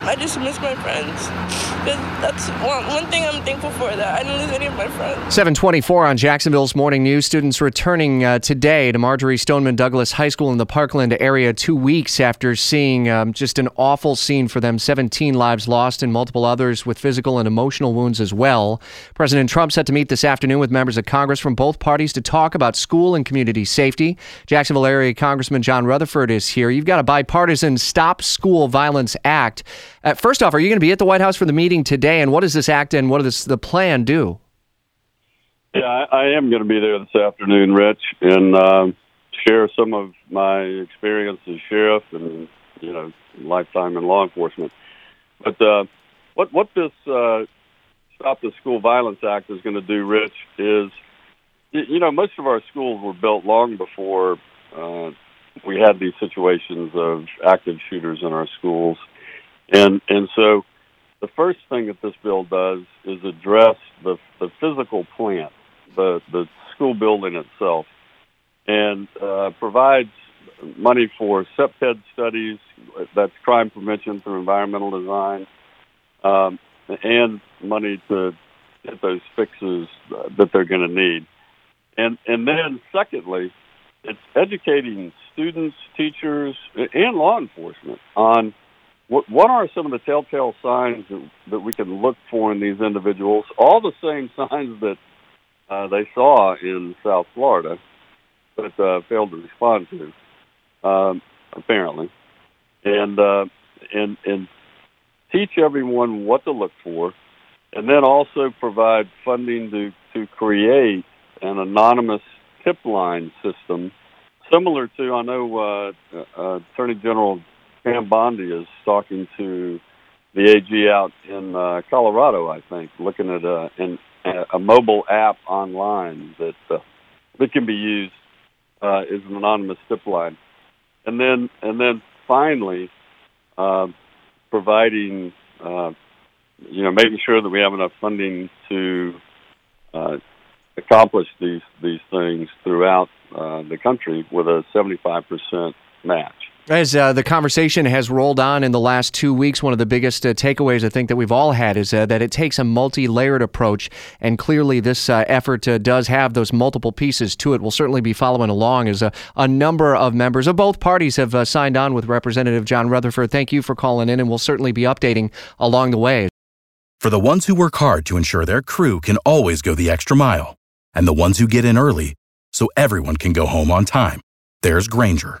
I just miss my friends. That's one, one thing I'm thankful for that I didn't lose any of my friends. 724 on Jacksonville's Morning News. Students returning uh, today to Marjory Stoneman Douglas High School in the Parkland area two weeks after seeing um, just an awful scene for them 17 lives lost and multiple others with physical and emotional wounds as well. President Trump set to meet this afternoon with members of Congress from both parties to talk about school and community safety. Jacksonville area Congressman John Rutherford is here. You've got a bipartisan Stop School Violence Act. Uh, first off, are you going to be at the White House for the meeting today? And what does this act and what does the plan do? Yeah, I, I am going to be there this afternoon, Rich, and uh, share some of my experience as sheriff and you know lifetime in law enforcement. But uh, what what this uh, Stop the School Violence Act is going to do, Rich, is you know most of our schools were built long before uh, we had these situations of active shooters in our schools, and and so the first thing that this bill does is address the the physical plant, the the school building itself, and uh, provides money for CPTED studies. That's crime prevention through environmental design, um, and money to get those fixes that they're going to need. And and then secondly, it's educating students, teachers, and law enforcement on what, what are some of the telltale signs that, that we can look for in these individuals? All the same signs that uh, they saw in South Florida, but uh, failed to respond to, um, apparently, and uh, and and teach everyone what to look for, and then also provide funding to to create an anonymous tip line system, similar to I know uh, uh, Attorney General Pam Bondi is talking to the AG out in uh, Colorado, I think, looking at a, an, a mobile app online that uh, that can be used uh, as an anonymous tip line, and then and then finally uh, providing uh, you know making sure that we have enough funding to uh, accomplish these these things throughout uh, the country with a seventy five percent match. As uh, the conversation has rolled on in the last two weeks, one of the biggest uh, takeaways I think that we've all had is uh, that it takes a multi layered approach. And clearly, this uh, effort uh, does have those multiple pieces to it. We'll certainly be following along as a, a number of members of both parties have uh, signed on with Representative John Rutherford. Thank you for calling in, and we'll certainly be updating along the way. For the ones who work hard to ensure their crew can always go the extra mile, and the ones who get in early so everyone can go home on time, there's Grainger